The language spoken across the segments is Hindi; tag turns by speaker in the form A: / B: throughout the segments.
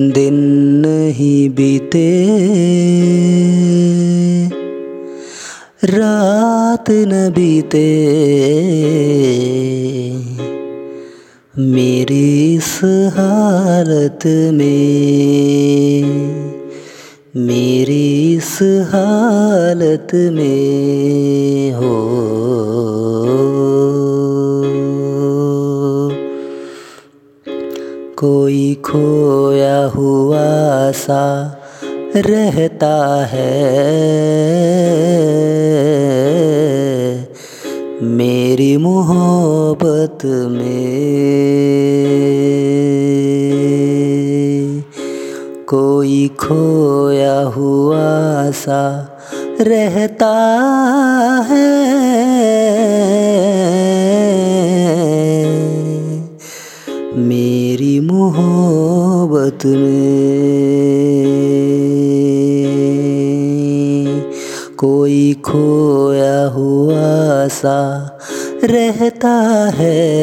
A: दिन नहीं बीते, रात न बीते। मेरी इस हालत में, मेरी इस हालत में हो कोई खोया हुआ सा रहता है। मेरी मोहब्बत में कोई खोया हुआ सा रहता है। में कोई खोया हुआ सा रहता है।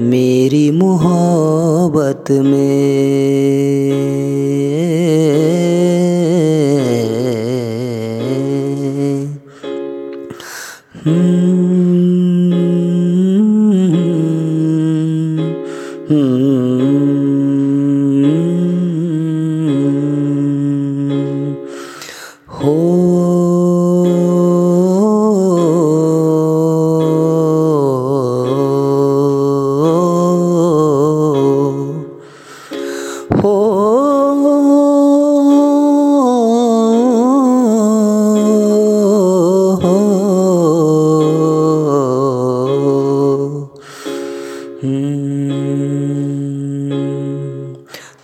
A: मेरी मोहब्बत में Hmm. hmm, hmm.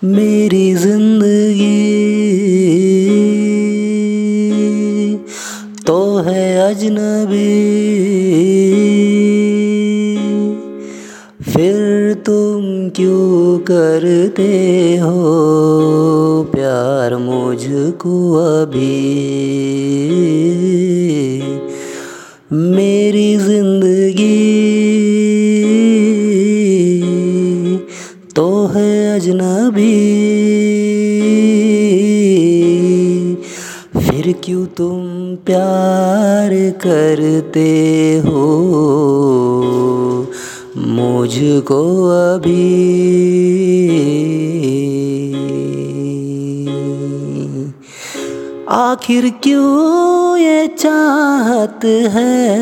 A: मेरी ज़िंदगी। तो है अजनबी। फिर तुम क्यों करते हो प्यार मुझको अभी? मेरी ज़िंदगी तो है अजनबी। फिर क्यों तुम प्यार करते हो? मुझको अभी। आखिर क्यों ये चाहत है?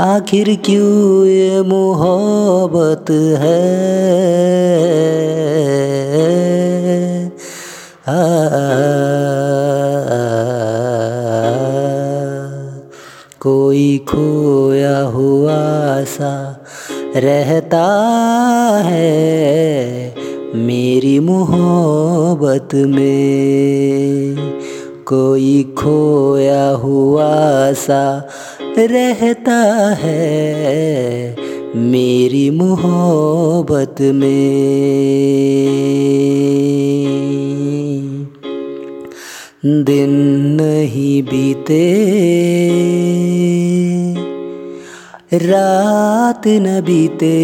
A: आखिर क्यों ये मोहब्बत है कोई खोया हुआ सा रहता है मेरी मोहब्बत में कोई खोया हुआ सा रहता है मेरी मोहब्बत में। दिन नहीं बीते, रात न बीते,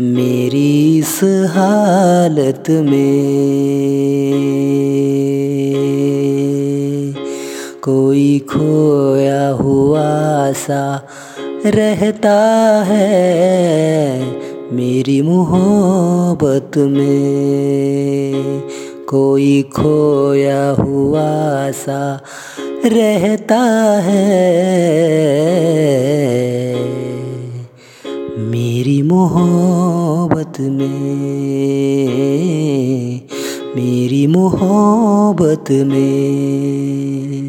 A: मेरी इस हालत में कोई खोया हुआ सा रहता है मेरी मोहब्बत में। कोई खोया हुआ सा रहता है मेरी मोहब्बत में, मेरी मोहब्बत में।